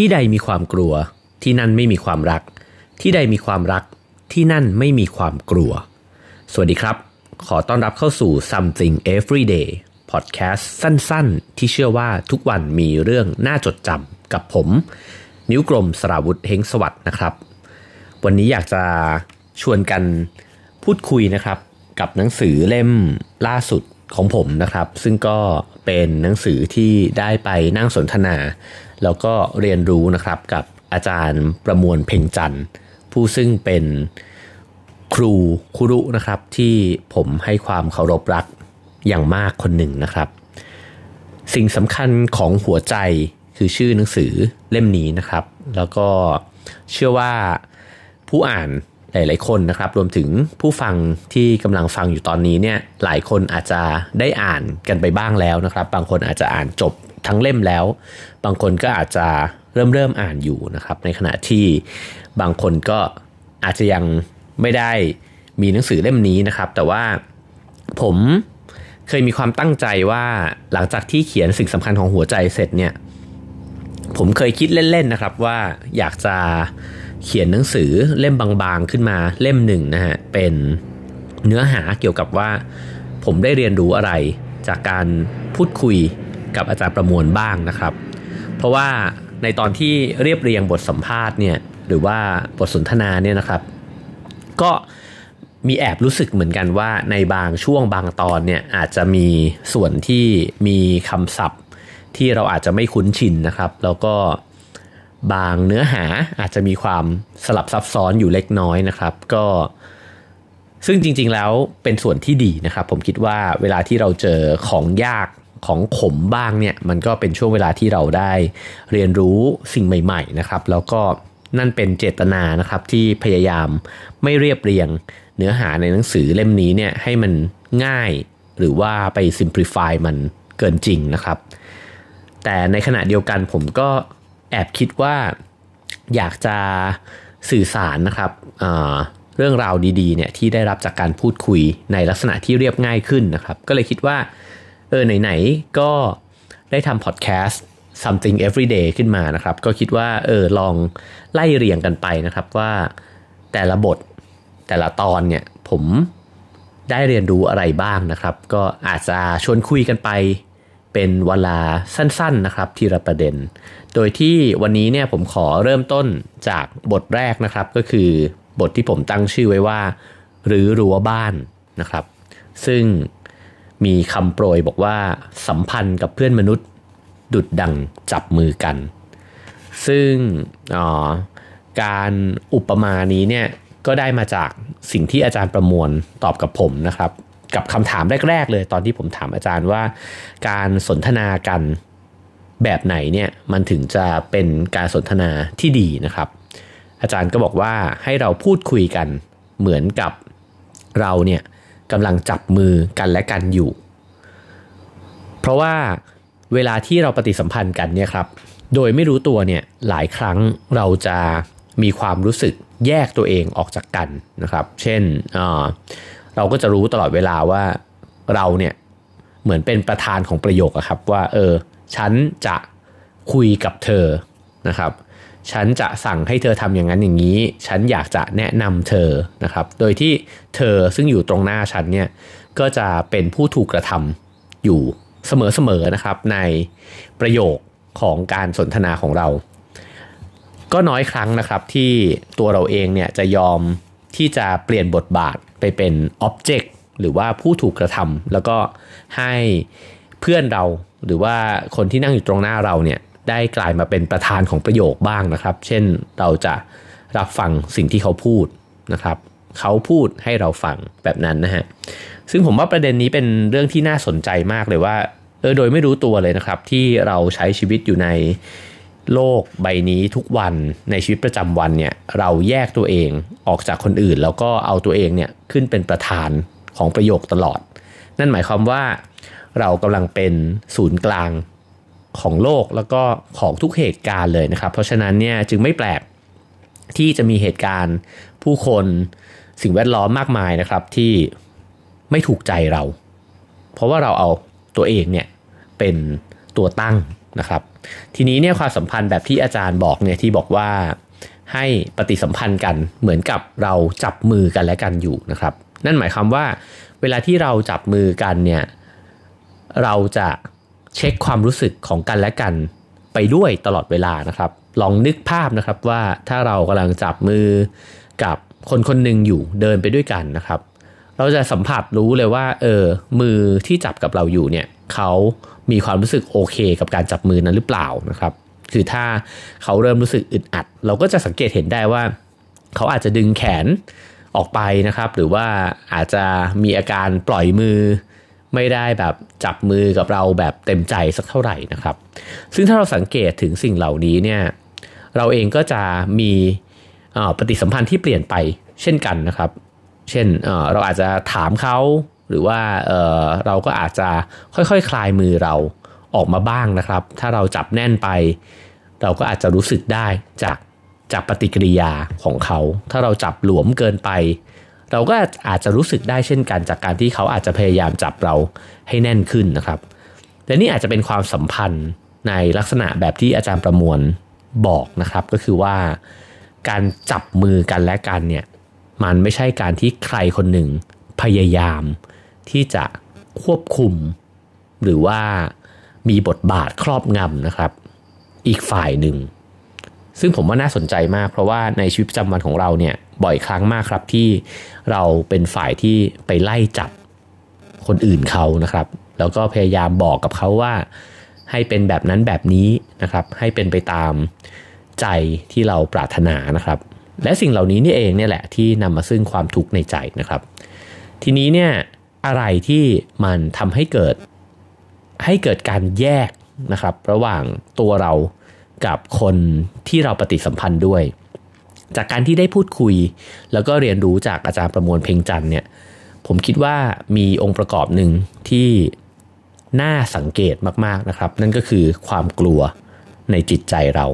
ที่ใดมีความกลัว ที่นั่นไม่มีความรัก ที่ใดมีความรัก ที่นั่นไม่มีความกลัว สวัสดีครับ ขอต้อนรับเข้าสู่ Something Everyday พอดแคสต์สั้นๆ ที่เชื่อว่าทุกวันมีเรื่องน่าจดจำกับผม นิ้วกลมสราวุธเฮงสวัสดนะครับ วันนี้อยากจะชวนกันพูดคุยนะครับ กับหนังสือเล่มล่าสุดของผมนะครับ ซึ่งก็เป็นหนังสือที่ได้ไปนั่งสนทนา แล้วก็เรียนรู้นะครับกับอาจารย์ประมวลเพ่งจันทร์ ผู้ซึ่งเป็นครูคุรุนะครับที่ผมให้ความเคารพรักอย่างมากคนหนึ่งนะครับ สิ่งสำคัญของหัวใจคือชื่อหนังสือเล่มนี้นะครับ แล้วก็เชื่อว่าผู้อ่านหลายๆคนนะครับ รวมถึงผู้ฟังที่กำลังฟังอยู่ตอนนี้เนี่ยหลายคนอาจจะได้อ่านกันไปบ้างแล้วนะครับ บางคนอาจจะอ่านจบ ทั้งเล่มแล้ว บางคนก็อาจจะเริ่มเริ่มอ่านอยู่นะครับ ในขณะที่บางคนก็อาจจะยังไม่ได้มีหนังสือเล่มนี้นะครับ แต่ว่าผมเคยมีความตั้งใจว่าหลังจากที่เขียนสิ่งสำคัญของหัวใจเสร็จเนี่ย ผมเคยคิดเล่นๆนะครับว่าอยากจะเขียนหนังสือเล่มบางๆขึ้นมาเล่มหนึ่งนะฮะเป็นเนื้อหาเกี่ยวกับว่า ผมได้เรียนรู้อะไรจากการพูดคุย กับอาจารย์ประมวลบ้างนะครับ เพราะว่าในตอนที่เรียบเรียงบทสัมภาษณ์เนี่ยหรือว่าบทสนทนาเนี่ยนะครับ ก็มีแอบรู้สึกเหมือนกันว่าในบางช่วงบางตอนเนี่ยอาจจะมีส่วนที่มีคำศัพท์ ที่เราอาจจะไม่คุ้นชินนะครับ แล้วก็บางเนื้อหาอาจจะมีความสลับซับซ้อนอยู่เล็กน้อยนะครับ ก็ซึ่งจริงๆแล้วเป็นส่วนที่ดีนะครับ ผมคิดว่าเวลาที่เราเจอของยาก ของขมบ้างเนี่ยมันก็เป็นช่วงเวลาที่เราได้เรียนรู้สิ่งใหม่ ๆนะครับ แล้วก็นั่นเป็นเจตนานะครับที่พยายามไม่เรียบเรียงเนื้อหาในหนังสือเล่มนี้เนี่ยให้มันง่ายหรือว่าไป simplify มันเกินจริงนะครับ แต่ในขณะเดียวกันผมก็แอบคิดว่าอยากจะสื่อสารนะครับเเรื่องราวดีๆเนี่ยที่ได้รับจากการพูดคุยในลักษณะที่เรียบง่ายขึ้นนะครับ ก็เลยคิดว่า เออไหนๆก็ได้ทำพอดแคสต์ something everyday ขึ้นมานะครับ ก็คิดว่าเออลองไล่เรียงกันไปนะครับว่าแต่ละบทแต่ละตอนเนี่ยผมได้เรียนรู้อะไรบ้างนะครับ ก็อาจจะชวนคุยกันไปเป็นเวลาสั้นๆนะครับทีละประเด็น โดยที่วันนี้เนี่ยผมขอเริ่มต้นจากบทแรกนะครับก็คือบทที่ผมตั้งชื่อไว้ว่า หรือรั้วบ้านนะครับ ซึ่ง มีคำโปรยบอกว่าสัมพันธ์กับเพื่อนมนุษย์ดุดดังจับมือกัน ซึ่งการอุปมานี้เนี่ยก็ได้มาจากสิ่งที่อาจารย์ประมวลตอบกับผมนะครับ กับคำถามแรก ๆ เลยตอนที่ผมถามอาจารย์ว่า การสนทนากันแบบไหนเนี่ยมันถึงจะเป็นการสนทนาที่ดีนะครับ อาจารย์ก็บอกว่าให้เราพูดคุยกันเหมือนกับเราเนี่ย กำลังจับมือกันและกันอยู่ เพราะว่าเวลาที่เราปฏิสัมพันธ์กันเนี่ยครับ โดยไม่รู้ตัวเนี่ยหลายครั้งเราจะมีความรู้สึกแยกตัวเองออกจากกันนะครับ เช่นเราก็จะรู้ตลอดเวลาว่าเราเนี่ยเหมือนเป็นประธานของประโยคอะครับว่าเออฉันจะคุยกับเธอนะครับ ฉันจะสั่งให้เธอทำอย่างนั้นอย่างนี้ ฉันอยากจะแนะนำเธอนะครับ โดยที่เธอซึ่งอยู่ตรงหน้าฉันเนี่ยก็จะเป็นผู้ถูกกระทำอยู่เสมอๆนะครับ ในประโยคของการสนทนาของเรา ก็น้อยครั้งนะครับที่ตัวเราเองเนี่ยจะยอมที่จะเปลี่ยนบทบาทไปเป็นอ็อบเจกต์หรือว่าผู้ถูกกระทำแล้วก็ให้เพื่อนเราหรือว่าคนที่นั่งอยู่ตรงหน้าเราเนี่ย ได้กลายมาเป็นประธานของประโยคบ้างนะครับ เช่นเราจะรับฟังสิ่งที่เขาพูดนะครับเขาพูดให้เราฟังแบบนั้นนะฮะ ซึ่งผมว่าประเด็นนี้เป็นเรื่องที่น่าสนใจมากเลยว่าเออโดยไม่รู้ตัวเลยนะครับ ที่เราใช้ชีวิตอยู่ในโลกใบนี้ทุกวันในชีวิตประจำวันเนี่ยเราแยกตัวเองออกจากคนอื่น แล้วก็เอาตัวเองเนี่ยขึ้นเป็นประธานของประโยคตลอด นั่นหมายความว่าเรากำลังเป็นศูนย์กลาง ของโลกแล้วก็ของทุกเหตุการณ์เลยนะครับ เพราะฉะนั้นเนี่ยจึงไม่แปลกที่จะมีเหตุการณ์ผู้คนสิ่งแวดล้อมมากมายนะครับที่ไม่ถูกใจเรา เพราะว่าเราเอาตัวเองเนี่ยเป็นตัวตั้งนะครับ ทีนี้เนี่ยความสัมพันธ์แบบที่อาจารย์บอกเนี่ยที่บอกว่าให้ปฏิสัมพันธ์กันเหมือนกับเราจับมือกันและกันอยู่นะครับ นั่นหมายความว่าเวลาที่เราจับมือกันเนี่ยเราจะ เช็คความรู้สึกของกันและกันไปด้วยตลอดเวลานะครับ ลองนึกภาพนะครับว่าถ้าเรากำลังจับมือกับคนคนหนึ่งอยู่เดินไปด้วยกันนะครับ เราจะสัมผัสรู้เลยว่าเออมือที่จับกับเราอยู่เนี่ยเขามีความรู้สึกโอเค กับการจับมือนั้นหรือเปล่านะครับ คือถ้าเขาเริ่มรู้สึกอึดอัด เราก็จะสังเกตเห็นได้ว่า เขาอาจจะดึงแขนออกไปนะครับ หรือว่าอาจจะมีอาการปล่อยมือ ไม่ได้แบบจับมือกับเราแบบเต็มใจสักเท่าไหร่นะครับ ซึ่งถ้าเราสังเกตถึงสิ่งเหล่านี้เนี่ยเราเองก็จะมีปฏิสัมพันธ์ที่เปลี่ยนไปเช่นกันนะครับ เช่นเราอาจจะถามเขาหรือว่าเเราก็อาจจะค่อยๆคคลายมือเราออกมาบ้างนะครับ ถ้าเราจับแน่นไป เราก็อาจจะรู้สึกได้จากจากปฏิกิริยาของเขา ถ้าเราจับหลวมเกินไป เราก็อาจจะรู้สึกได้เช่นกันจากการที่เขาอาจจะพยายามจับเราให้แน่นขึ้นนะครับ และนี่อาจจะเป็นความสัมพันธ์ในลักษณะแบบที่อาจารย์ประมวลบอกนะครับ ก็คือว่าการจับมือกันและกันเนี่ยมันไม่ใช่การที่ใครคนหนึ่งพยายามที่จะควบคุม หรือว่ามีบทบาทครอบงำนะครับ อีกฝ่ายหนึ่ง ซึ่งผมว่าน่าสนใจมาก เพราะว่าในชีวิตประจำวันของเราเนี่ยบ่อยครั้งมากครับที่เราเป็นฝ่ายที่ไปไล่จับคนอื่นเขานะครับ แล้วก็พยายามบอกกับเขาว่า ให้เป็นแบบนั้นแบบนี้นะครับ ให้เป็นไปตามใจที่เราปรารถนานะครับ และสิ่งเหล่านี้นี่เองเนี่ยแหละที่นำมาซึ่งความทุกข์ในใจนะครับ ทีนี้เนี่ยอะไรที่มันทำให้เกิดให้เกิดการแยกนะครับ ระหว่างตัวเรา กับคนที่เราปฏิสัมพันธ์ด้วย จากการที่ได้พูดคุย แล้วก็เรียนรู้จากอาจารย์ประมวลเพ่งจันเนี่ยผมคิดว่ามีองค์ประกอบหนึ่งที่น่าสังเกตมากๆนะครับ นั่นก็คือความกลัวในจิตใจเรา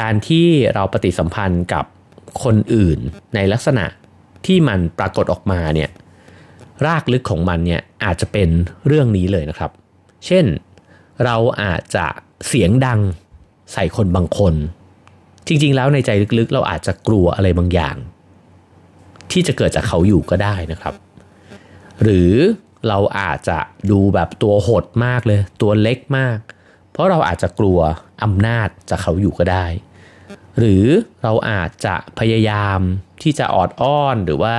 การที่เราปฏิสัมพันธ์กับคนอื่นในลักษณะที่มันปรากฏออกมาเนี่ยรากลึกของมันเนี่ยอาจจะเป็นเรื่องนี้เลยนะครับ เช่นเราอาจจะเสียงดัง ใส่คนบางคน จริง ๆ แล้วในใจลึกๆ เราอาจจะกลัวอะไรบางอย่าง ที่จะเกิดจากเขาอยู่ก็ได้นะครับ หรือเราอาจจะดูแบบตัวหดมากเลย ตัวเล็กมาก เพราะเราอาจจะกลัวอำนาจจากเขาอยู่ก็ได้ หรือเราอาจจะพยายามที่จะออดอ้อนหรือว่า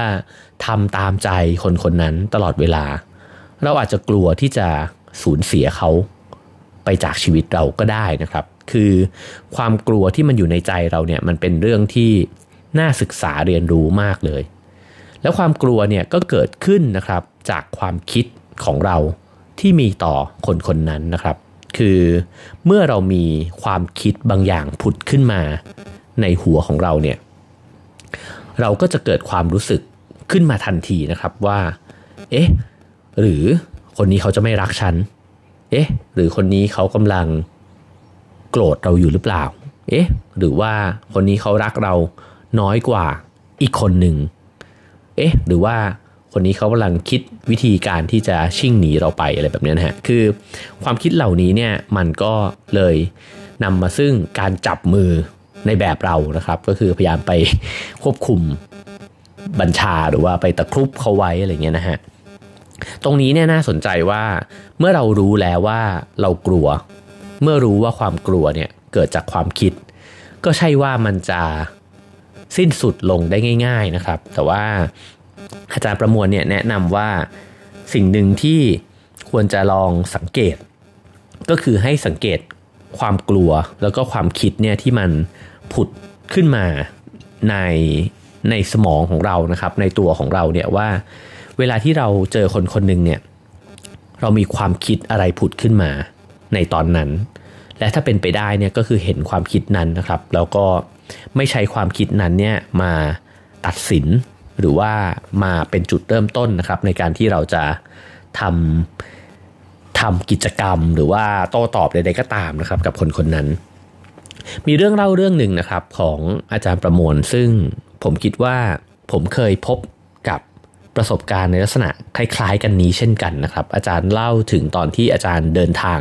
ทำตามใจคนคนนั้นตลอดเวลา เราอาจจะกลัวที่จะสูญเสียเขาไปจากชีวิตเราก็ได้นะครับ คือความกลัวที่มันอยู่ในใจเราเนี่ยมันเป็นเรื่องที่น่าศึกษาเรียนรู้มากเลย แล้วความกลัวเนี่ยก็เกิดขึ้นนะครับจากความคิดของเราที่มีต่อคนคนนั้นนะครับ คือเมื่อเรามีความคิดบางอย่างผุดขึ้นมาในหัวของเราเนี่ยเราก็จะเกิดความรู้สึกขึ้นมาทันทีนะครับว่า เอ๊ะ หรือคนนี้เขาจะไม่รักฉัน เอ๊ะ หรือคนนี้เขากำลัง โกรธเราอยู่หรือเปล่า เอ๊ะ หรือว่าคนนี้เขารักเราน้อยกว่าอีกคนหนึ่ง เอ๊ะ หรือว่าคนนี้เขากำลังคิดวิธีการที่จะชิ่งหนีเราไปอะไรแบบนี้นะฮะ คือความคิดเหล่านี้เนี่ยมันก็เลยนำมาซึ่งการจับมือในแบบเรานะครับ ก็คือพยายามไปควบคุมบัญชาหรือว่าไปตะครุบเขาไว้อะไรเงี้ยนะฮะ ตรงนี้เนี่ยน่าสนใจว่าเมื่อเรารู้แล้วว่าเรากลัว เมื่อรู้ว่าความกลัวเนี่ยเกิดจากความคิด ก็ใช่ว่ามันจะสิ้นสุดลงได้ง่าย ๆนะครับ แต่ว่าอาจารย์ประมวลเนี่ยแนะนำว่าสิ่งหนึ่งที่ควรจะลองสังเกต ก็คือให้สังเกตความกลัวแล้วก็ความคิดเนี่ยที่มันผุดขึ้นมาในในสมองของเรานะครับ ในตัวของเราเนี่ยว่า เวลาที่เราเจอคนคนหนึ่งเนี่ยเรามีความคิดอะไรผุดขึ้นมา ในตอนนั้น และถ้าเป็นไปได้เนี่ยก็คือเห็นความคิดนั้นนะครับ แล้วก็ไม่ใช้ความคิดนั้นเนี่ยมาตัดสินหรือว่ามาเป็นจุดเริ่มต้นนะครับ ในการที่เราจะทำทำกิจกรรม หรือว่าโต้ตอบใดๆก็ตามนะครับ กับคนคนนั้น มีเรื่องเล่าเรื่องหนึ่งนะครับของอาจารย์ประมวล ซึ่งผมคิดว่าผมเคยพบกับ ประสบการณ์ในลักษณะคล้ายๆ กันนี้เช่นกันนะครับ อาจารย์เล่าถึงตอนที่อาจารย์เดินทาง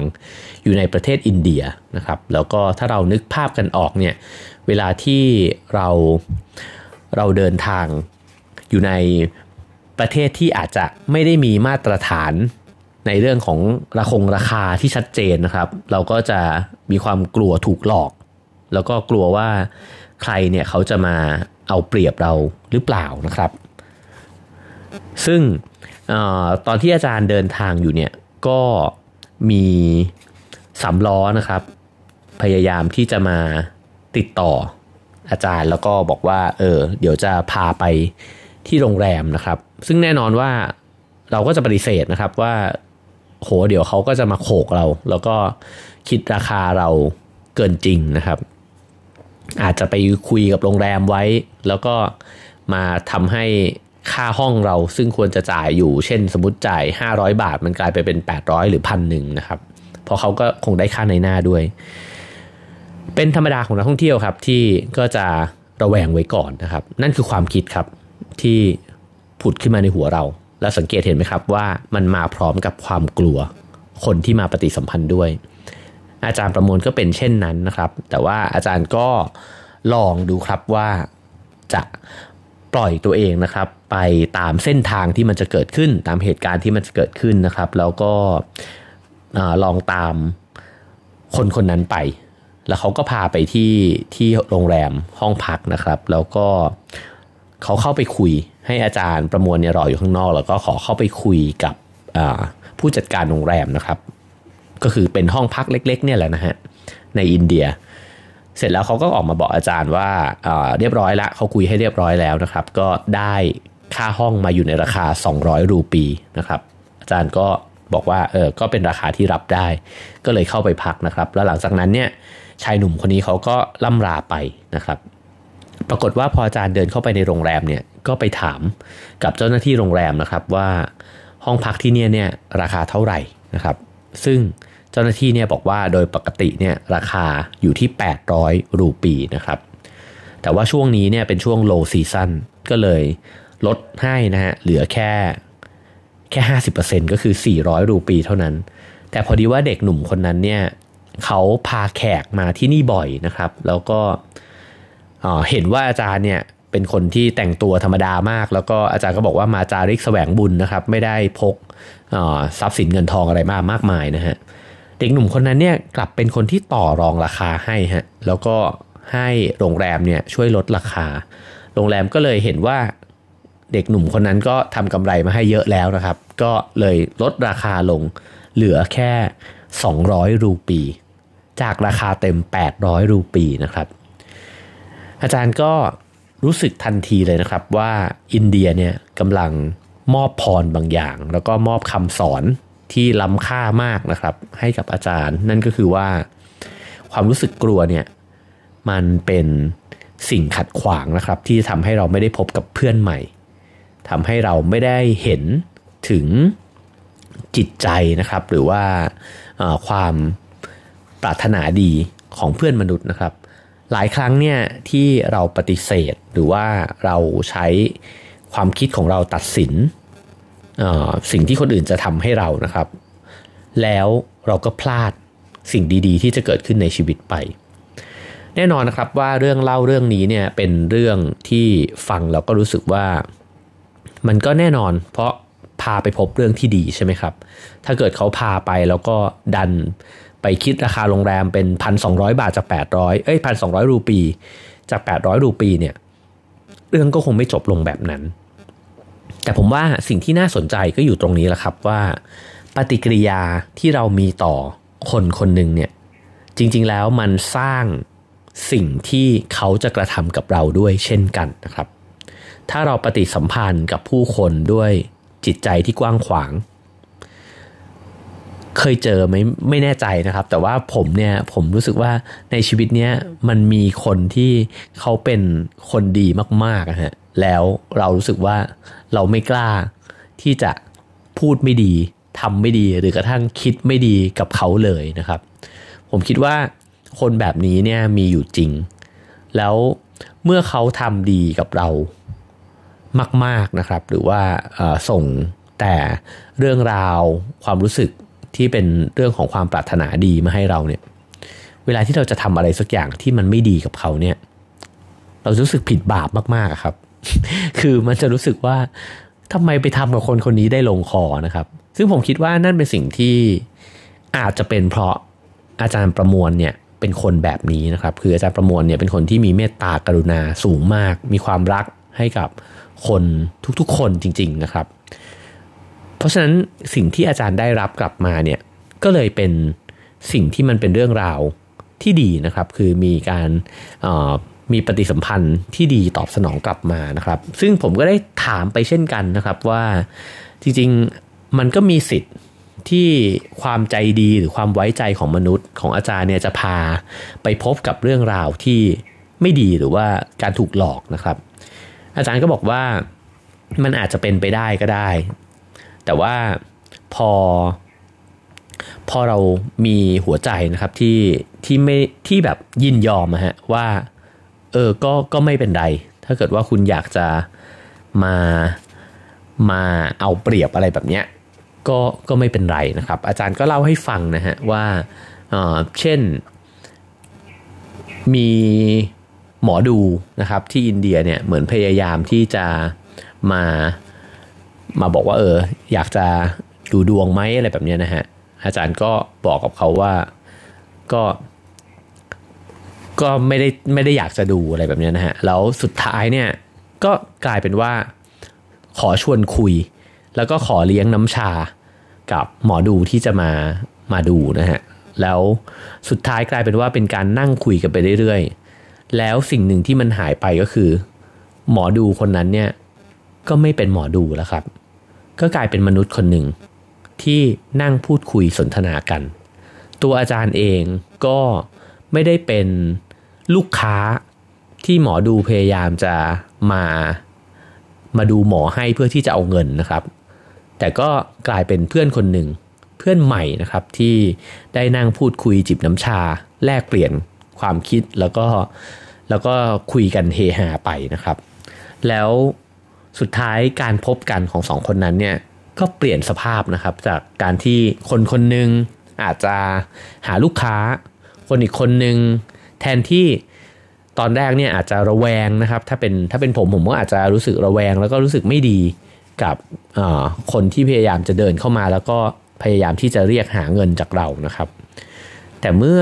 อยู่ในประเทศอินเดียนะครับ แล้วก็ถ้าเรานึกภาพกันออกเนี่ยเวลาที่เราเราเดินทางอยู่ในประเทศที่อาจจะไม่ได้มีมาตรฐานในเรื่องของราคงราคาที่ชัดเจนนะครับ เราก็จะมีความกลัวถูกหลอก แล้วก็กลัวว่าใครเนี่ยเขาจะมาเอาเปรียบเราหรือเปล่านะครับ ซึ่งอตอนที่อาจารย์เดินทางอยู่เนี่ยก็มีสามล้อนะครับ พยายามที่จะมาติดต่ออาจารย์แล้วก็บอกว่า เออ เดี๋ยวจะพาไปที่โรงแรมนะครับ ซึ่งแน่นอนว่าเราก็จะปฏิเสธนะครับว่า โห เดี๋ยวเขาก็จะมาโขกเรา แล้วก็คิดราคาเราเกินจริงนะครับ อาจจะไปคุยกับโรงแรมไว้ แล้วก็มาทำให้ ค่าห้องเราซึ่งควรจะจ่ายอยู่ เช่น สมมติจ่าย 500 บาท มันกลายไปเป็น 800 หรือพันหนึ่งนะครับพราะเขาก็คงได้ค่าในหน้าด้วย เป็นธรรมดาของนักท่องเที่ยวครับ ที่ก็จะระแวงไว้ก่อนนะครับ นั่นคือความคิดครับที่ผุดขึ้นมาในหัวเรา แล้วสังเกตเห็นไหมครับว่ามันมาพร้อมกับความกลัว คนที่มาปฏิสัมพันธ์ด้วย อาจารย์ประมวลก็เป็นเช่นนั้นนะครับ แต่ว่าอาจารย์ก็ลองดูครับว่าจะ ปล่อยตัวเองนะครับ ไปตามเส้นทางที่มันจะเกิดขึ้น ตามเหตุการณ์ที่มันจะเกิดขึ้นนะครับ แล้วก็ลองตามคนคนนั้นไป แล้วเขาก็พาไปที่ที่โรงแรมห้องพักนะครับ แล้วก็เขาเข้าไปคุยให้อาจารย์ประมวลเนี่ยรออยู่ข้างนอก แล้วก็ขอเข้าไปคุยกับผู้จัดการโรงแรมนะครับ ก็คือเป็นห้องพักเล็ก ๆ เนี่ยแหละนะฮะในอินเดีย เสร็จแล้วเขาก็ออกมาบอกอาจารย์ว่าเรียบร้อยล้วเขาคุยให้เรียบร้อยแล้วนะครับ ก็ได้ค่าห้องมาอยู่ในราคา 200 รูปีนะครับ อาจารย์ก็บอกว่าเออก็เป็นราคาที่รับได้ ก็เลยเข้าไปพักนะครับ แล้วหลังจากนั้นเนี่ยชายหนุ่มคนนี้เขาก็ล่ำลาไปนะครับ ปรากฏว่าพออาจารย์เดินเข้าไปในโรงแรมเนี่ยก็ไปถามกับเจ้าหน้าที่โรงแรมนะครับว่าห้องพักที่เนี่ยเนี่ยราคาเท่าไหร่นะครับ ซึ่ง จ้าหน้าที่เนี่ยบอกว่าโดยปกติเนี่ยราคาอยู่ที่ 800 รูปีนะครับ แต่ว่าช่วงนี้เนี่ยเป็นช่วง low season ก็เลยลดให้นะฮะเหลือแค่แค่ 50%ก็คือ 400 รูปีเท่านั้น แต่พอดีว่าเด็กหนุ่มคนนั้นเนี่ยเขาพาแขกมาที่นี่บ่อยนะครับ แล้วก็เห็นว่าอาจารย์เนี่ยเป็นคนที่แต่งตัวธรรมดามาก แล้วก็อาจารย์ก็บอกว่ามาจาริกแสวงบุญนะครับ ไม่ได้พกทรัพย์สินเงินทองอะไรมากมากมายนะฮะเเด็กหนุ่มคนนั้นเนี่ยกลับเป็นคนที่ต่อรองราคาให้ฮะแล้วก็ให้โรงแรมเนี่ยช่วยลดราคา โรงแรมก็เลยเห็นว่าเด็กหนุ่มคนนั้นก็ทำกำไรมาให้เยอะแล้วนะครับ ก็เลยลดราคาลงเหลือแค่ 200 รูปี จากราคาเต็ม 800 รูปีนะครับ อาจารย์ก็รู้สึกทันทีเลยนะครับว่าอินเดียเนี่ยกำลังมอบพรบางอย่าง แล้วก็มอบคำสอน ที่ล้ำค่ามากนะครับ ให้กับอาจารย์ นั่นก็คือว่า ความรู้สึกกลัวเนี่ยมันเป็นสิ่งขัดขวางนะครับ ที่ทำให้เราไม่ได้พบกับเพื่อนใหม่ทำให้เราไม่ได้เห็นถึงจิตใจนะครับ หรือว่าความปรารถนาดีของเพื่อนมนุษย์นะครับ หลายครั้งเนี่ยที่เราปฏิเสธหรือว่าเราใช้ความคิดของเราตัดสิน สิ่งที่คนอื่นจะทำให้เรานะครับ แล้วเราก็พลาดสิ่งดีๆ ที่จะเกิดขึ้นในชีวิตไป แน่นอนนะครับว่าเรื่องเล่าเรื่องนี้เนี่ยเป็นเรื่องที่ฟังเราก็รู้สึกว่ามันก็แน่นอน เพราะพาไปพบเรื่องที่ดีใช่ไหมครับ ถ้าเกิดเขาพาไปแล้วก็ดันไปคิดราคาโรงแรมเป็นพันสองบาทจาก 800 เอ้ยพันสองรูปี จาก 800 รูปีเนี่ย เรื่องก็คงไม่จบลงแบบนั้น แต่ผมว่าสิ่งที่น่าสนใจก็อยู่ตรงนี้แหละครับว่า ปฏิกิริยาที่เรามีต่อคนคนหนึ่งเนี่ยจริงๆแล้วมันสร้างสิ่งที่เขาจะกระทำกับเราด้วยเช่นกันนะครับ ถ้าเราปฏิสัมพันธ์กับผู้คนด้วยจิตใจที่กว้างขวาง เคยเจอไหมไม่แน่ใจนะครับ แต่ว่าผมเนี่ยผมรู้สึกว่าในชีวิตเนี้ยมันมีคนที่เขาเป็นคนดีมากๆนะฮะ แล้วเรารู้สึกว่าเราไม่กล้าที่จะพูดไม่ดีทำไม่ดีหรือกระทั่งคิดไม่ดีกับเขาเลยนะครับ ผมคิดว่าคนแบบนี้เนี่ยมีอยู่จริง แล้วเมื่อเขาทำดีกับเรามาก ๆนะครับ หรือว่าส่งแต่เรื่องราวความรู้สึกที่เป็นเรื่องของความปรารถนาดีมาให้เราเนี่ย เวลาที่เราจะทำอะไรสักอย่างที่มันไม่ดีกับเขาเนี่ย เรารู้สึกผิดบาปมากๆครับ คือมันจะรู้สึกว่าทำไมไปทำกับคนคนนี้ได้ลงคอนะครับ ซึ่งผมคิดว่านั่นเป็นสิ่งที่อาจจะเป็นเพราะอาจารย์ประมวลเนี่ยเป็นคนแบบนี้นะครับ คืออาจารย์ประมวลเนี่ยเป็นคนที่มีเมตตากรุณาสูงมาก มีความรักให้กับคนทุกๆ คนจริง ๆนะครับ เพราะฉะนั้นสิ่งที่อาจารย์ได้รับกลับมาเนี่ยก็เลยเป็นสิ่งที่มันเป็นเรื่องราวที่ดีนะครับ คือมีการ มีปฏิสัมพันธ์ที่ดีตอบสนองกลับมานะครับ ซึ่งผมก็ได้ถามไปเช่นกันนะครับว่าจริงๆมันก็มีสิทธิ์ที่ความใจดีหรือความไว้ใจของมนุษย์ของอาจารย์เนี่ยจะพาไปพบกับเรื่องราวที่ไม่ดีหรือว่าการถูกหลอกนะครับ อาจารย์ก็บอกว่ามันอาจจะเป็นไปได้ก็ได้ แต่ว่าพอ พอเรามีหัวใจนะครับที่ที่ไม่ที่แบบยินยอมนะฮะว่า เออก็ก็ไม่เป็นไร ถ้าเกิดว่าคุณอยากจะมามาเอาเปรียบอะไรแบบเนี้ยก็ก็ไม่เป็นไรนะครับ อาจารย์ก็เล่าให้ฟังนะฮะว่าเออเช่น มีหมอดูนะครับที่อินเดียเนี่ยเหมือนพยายามที่จะมามาบอกว่าเอออยากจะดูดวงไหมอะไรแบบเนี้ยนะฮะอาจารย์ก็บอกกับเขาว่าก็ ก็ไม่ได้ไม่ได้อยากจะดูอะไรแบบนี้นะฮะ แล้วสุดท้ายเนี่ยก็กลายเป็นว่าขอชวนคุย แล้วก็ขอเลี้ยงน้ำชากับหมอดูที่จะมามาดูนะฮะ แล้วสุดท้ายกลายเป็นว่าเป็นการนั่งคุยกันไปเรื่อยๆ แล้วสิ่งหนึ่งที่มันหายไปก็คือ หมอดูคนนั้นเนี่ยก็ไม่เป็นหมอดูแล้วครับ ก็กลายเป็นมนุษย์คนหนึ่งที่นั่งพูดคุยสนทนากัน ตัวอาจารย์เองก็ไม่ได้เป็น ลูกค้าที่หมอดูพยายามจะมามาดูหมอให้เพื่อที่จะเอาเงินนะครับ แต่ก็กลายเป็นเพื่อนคนหนึ่งเพื่อนใหม่นะครับที่ได้นั่งพูดคุยจิบน้ำชา แลกเปลี่ยนความคิดแล้วก็แล้วก็คุยกันเฮฮาไปนะครับ แล้วสุดท้ายการพบกันของสองคนนั้นเนี่ยก็เปลี่ยนสภาพนะครับ จากการที่คนคนหนึ่งอาจจะหาลูกค้า คนอีกคนหนึ่ง แทนที่ตอนแรกเนี่ยอาจจะระแวงนะครับ ถ้าเป็นถ้าเป็นผมผมก็อาจจะรู้สึกระแวง แล้วก็รู้สึกไม่ดีกับคนที่พยายามจะเดินเข้ามา แล้วก็พยายามที่จะเรียกหาเงินจากเรานะครับ แต่เมื่อ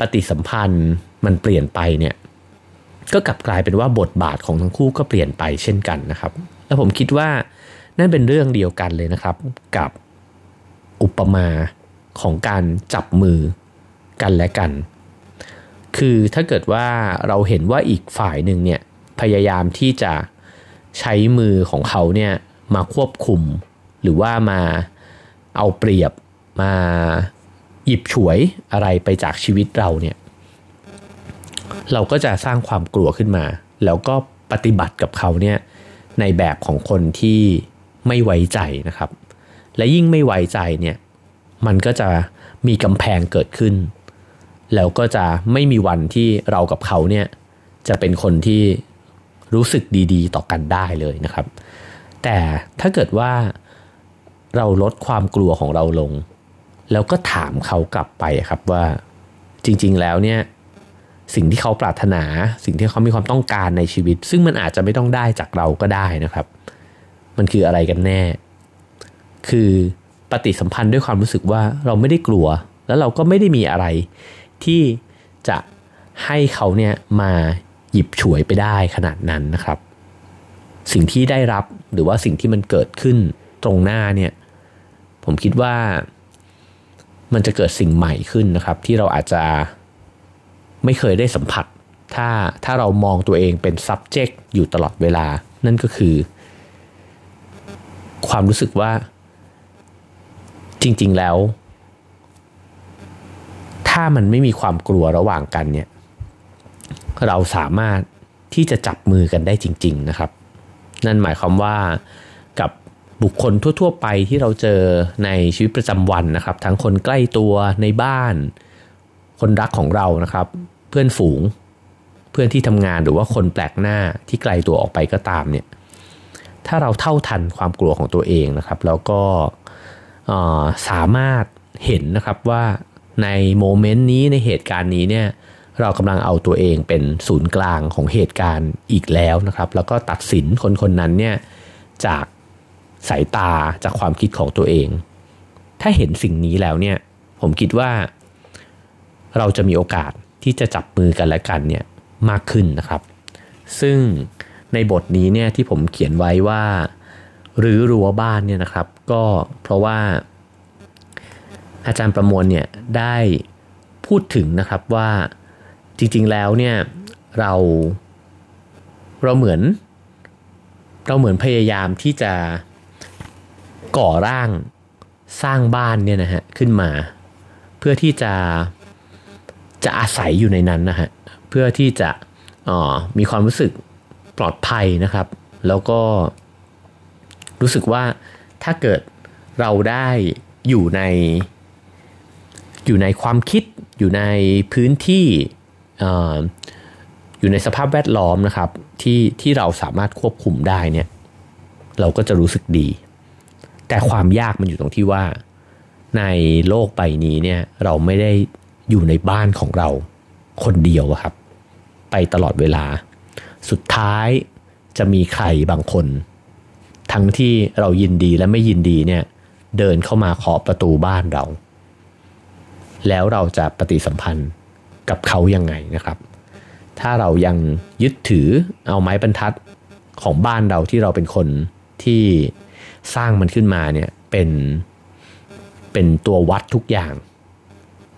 ปฏิสัมพันธ์มันเปลี่ยนไปเนี่ยก็กลับกลายเป็นว่าบทบาทของทั้งคู่ก็เปลี่ยนไปเช่นกันนะครับ แล้วผมคิดว่านั่นเป็นเรื่องเดียวกันเลยนะครับ กับอุปมาของการจับมือกันและกัน คือถ้าเกิดว่าเราเห็นว่าอีกฝ่ายหนึ่งเนี่ยพยายามที่จะใช้มือของเขาเนี่ยมาควบคุม หรือว่ามาเอาเปรียบมาหยิบฉวยอะไรไปจากชีวิตเราเนี่ยเราก็จะสร้างความกลัวขึ้นมา แล้วก็ปฏิบัติกับเขาเนี่ยในแบบของคนที่ไม่ไว้ใจนะครับ และยิ่งไม่ไว้ใจเนี่ยมันก็จะมีกำแพงเกิดขึ้น แล้วก็จะไม่มีวันที่เรากับเขาเนี่ยจะเป็นคนที่รู้สึกดีๆ ต่อกันได้เลยนะครับ แต่ถ้าเกิดว่าเราลดความกลัวของเราลง แล้วก็ถามเขากลับไปครับว่าจริง ๆ แล้วเนี่ยสิ่งที่เขาปรารถนา สิ่งที่เขามีความต้องการในชีวิต ซึ่งมันอาจจะไม่ต้องได้จากเราก็ได้นะครับ มันคืออะไรกันแน่ คือปฏิสัมพันธ์ด้วยความรู้สึกว่าเราไม่ได้กลัว แล้วเราก็ไม่ได้มีอะไร ที่จะให้เขาเนี่ยมาหยิบฉวยไปได้ขนาดนั้นนะครับ สิ่งที่ได้รับหรือว่าสิ่งที่มันเกิดขึ้นตรงหน้าเนี่ยผมคิดว่ามันจะเกิดสิ่งใหม่ขึ้นนะครับ ที่เราอาจจะไม่เคยได้สัมผัส ถ้าถ้าเรามองตัวเองเป็น subject อยู่ตลอดเวลา นั่นก็คือ ความรู้สึกว่าจริง ๆ แล้ว ถ้ามันไม่มีความกลัวระหว่างกันเนี่ยเราสามารถที่จะจับมือกันได้จริง ๆนะครับ นั่นหมายความว่ากับบุคคลทั่ว ๆ ไปที่เราเจอในชีวิตประจำวันนะครับ ทั้งคนใกล้ตัวในบ้าน คนรักของเรานะครับ เพื่อนฝูงเพื่อนที่ทำงานหรือว่าคนแปลกหน้าที่ไกลตัวออกไปก็ตามเนี่ยถ้าเราเท่าทันความกลัวของตัวเองนะครับ แล้วก็สามารถเห็นนะครับว่า ในโมเมนต์นี้ในเหตุการณ์นี้เนี่ยเรากำลังเอาตัวเองเป็นศูนย์กลางของเหตุการณ์อีกแล้วนะครับ แล้วก็ตัดสินคนคนนั้นเนี่ยจากสายตาจากความคิดของตัวเอง ถ้าเห็นสิ่งนี้แล้วเนี่ยผมคิดว่า เราจะมีโอกาสที่จะจับมือกันและกันเนี่ยมากขึ้นนะครับ ซึ่งในบทนี้เนี่ยที่ผมเขียนไว้ว่าหรือรั้วบ้านเนี่ยนะครับ ก็เพราะว่า อาจารย์ประมวลเนี่ยได้พูดถึงนะครับว่าจริงๆแล้วเนี่ยเราเราเหมือน เราเหมือนพยายามที่จะก่อร่างสร้างบ้านเนี่ยนะฮะขึ้นมา เพื่อที่จะจะอาศัยอยู่ในนั้นนะฮะเพื่อที่จะอ๋อมีความรู้สึกปลอดภัยนะครับ แล้วก็รู้สึกว่าถ้าเกิดเราได้อยู่ใน อยู่ในความคิดอยู่ในพื้นที่อยู่ในสภาพแวดล้อมนะครับที่ที่เราสามารถควบคุมได้เนี่ยเราก็จะรู้สึกดี แต่ความยากมันอยู่ตรงที่ว่า ในโลกใบนี้เนี่ยเราไม่ได้อยู่ในบ้านของเราคนเดียวครับ ไปตลอดเวลา สุดท้ายจะมีใครบางคน ทั้งที่เรายินดีและไม่ยินดีเนี่ยเดินเข้ามาขอประตูบ้านเรา แล้วเราจะปฏิสัมพันธ์กับเขายังไงนะครับ ถ้าเรายังยึดถือเอาไม้บรรทัดของบ้านเราที่เราเป็นคนที่สร้างมันขึ้นมาเนี่ยเป็นเป็นตัววัดทุกอย่าง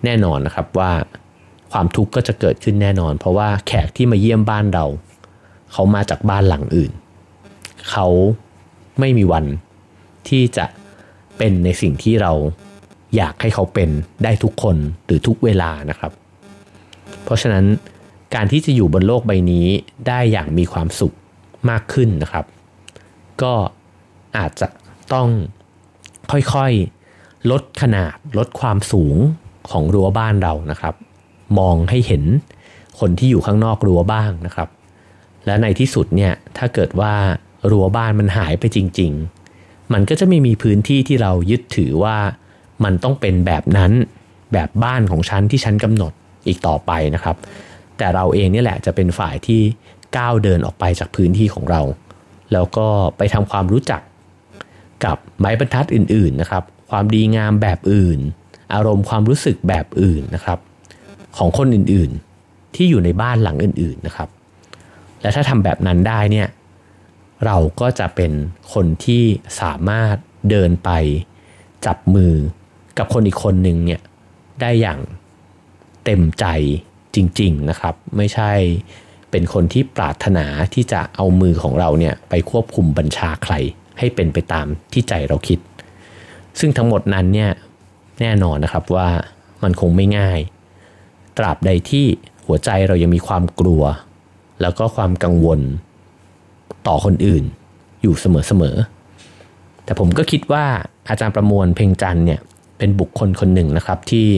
แน่นอนนะครับว่าความทุกข์ก็จะเกิดขึ้นแน่นอน เพราะว่าแขกที่มาเยี่ยมบ้านเรา เขามาจากบ้านหลังอื่น เขาไม่มีวันที่จะเป็นในสิ่งที่เรา อยากให้เขาเป็นได้ทุกคนหรือทุกเวลานะครับ เพราะฉะนั้นการที่จะอยู่บนโลกใบนี้ได้อย่างมีความสุขมากขึ้นนะครับ ก็อาจจะต้องค่อยๆลดขนาดลดความสูงของรั้วบ้านเรานะครับ มองให้เห็นคนที่อยู่ข้างนอกรั้วบ้างนะครับ และในที่สุดเนี่ยถ้าเกิดว่ารั้วบ้านมันหายไปจริง ๆ มันก็จะไม่มีพื้นที่ที่เรายึดถือว่า มันต้องเป็นแบบนั้นแบบบ้านของฉันที่ฉันกำหนดอีกต่อไปนะครับ แต่เราเองนี่แหละจะเป็นฝ่ายที่ก้าวเดินออกไปจากพื้นที่ของเรา แล้วก็ไปทำความรู้จักกับไม้บรรทัดอื่น ๆนะครับ ความดีงามแบบอื่น อารมณ์ความรู้สึกแบบอื่นนะครับ ของคนอื่นๆที่อยู่ในบ้านหลังอื่น ๆนะครับ และถ้าทำแบบนั้นได้เนี่ยเราก็จะเป็นคนที่สามารถเดินไปจับมือ กับคนอีกคนหนึ่งเนี่ยได้อย่างเต็มใจจริง ๆนะครับ ไม่ใช่เป็นคนที่ปรารถนาที่จะเอามือของเราเนี่ยไปควบคุมบัญชาใครให้เป็นไปตามที่ใจเราคิด ซึ่งทั้งหมดนั้นเนี่ยแน่นอนนะครับว่ามันคงไม่ง่าย ตราบใดที่หัวใจเรายังมีความกลัว แล้วก็ความกังวล ต่อคนอื่นอยู่เสมอๆแต่ผมก็คิดว่าอาจารย์ประมวลเพ่งจันเนี่ย เป็นบุคคลคนหนึ่งนะครับที่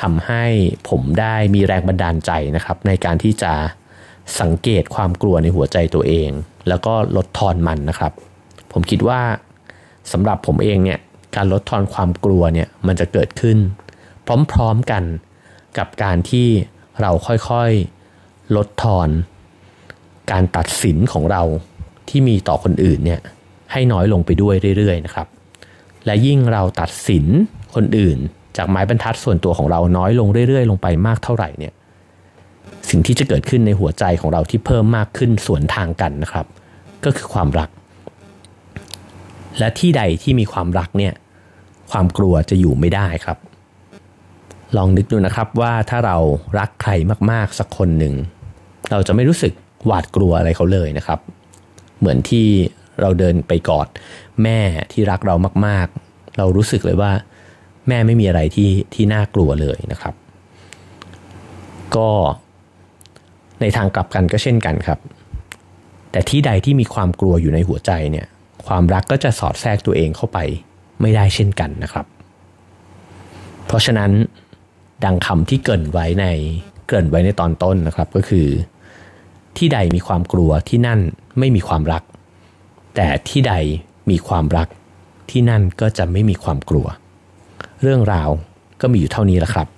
ทำให้ผมได้มีแรงบันดาลใจนะครับ ในการที่จะสังเกตความกลัวในหัวใจตัวเอง แล้วก็ลดทอนมันนะครับ ผมคิดว่าสำหรับผมเองเนี่ยการลดทอนความกลัวเนี่ยมันจะเกิดขึ้น พร้อมๆกันกับการที่เราค่อยๆลดทอนการตัดสินของเราที่มีต่อคนอื่นเนี่ยให้น้อยลงไปด้วยเรื่อยๆนะครับ และยิ่งเราตัดสิน คนอื่น จากไม้บรรทัดส่วนตัวของเราน้อยลงเรื่อยๆ ลงไปมากเท่าไหร่เนี่ยสิ่งที่จะเกิดขึ้นในหัวใจของเราที่เพิ่มมากขึ้นสวนทางกันนะครับ ก็คือความรัก และที่ใดที่มีความรักเนี่ยความกลัวจะอยู่ไม่ได้ครับ ลองนึกดูนะครับว่าถ้าเรารักใครมากๆสักคนหนึ่งเราจะไม่รู้สึกหวาดกลัวอะไรเขาเลยนะครับ เหมือนที่เราเดินไปกอดแม่ที่รักเรามากๆ เรารู้สึกเลยว่า แม่ไม่มีอะไรที่ที่น่ากลัวเลยนะครับ ก็ในทางกลับกันก็เช่นกันครับ แต่ที่ใดที่มีความกลัวอยู่ในหัวใจเนี่ย ความรักก็จะสอดแทรกตัวเองเข้าไปไม่ได้เช่นกันนะครับ เพราะฉะนั้นดังคำที่เกินไว้ในเกินไว้ในตอนต้นนะครับก็คือ ที่ใดมีความกลัวที่นั่นไม่มีความรัก แต่ที่ใดมีความรักที่นั่นก็จะไม่มีความกลัว เรื่องราวก็มีอยู่เท่านี้แหละครับ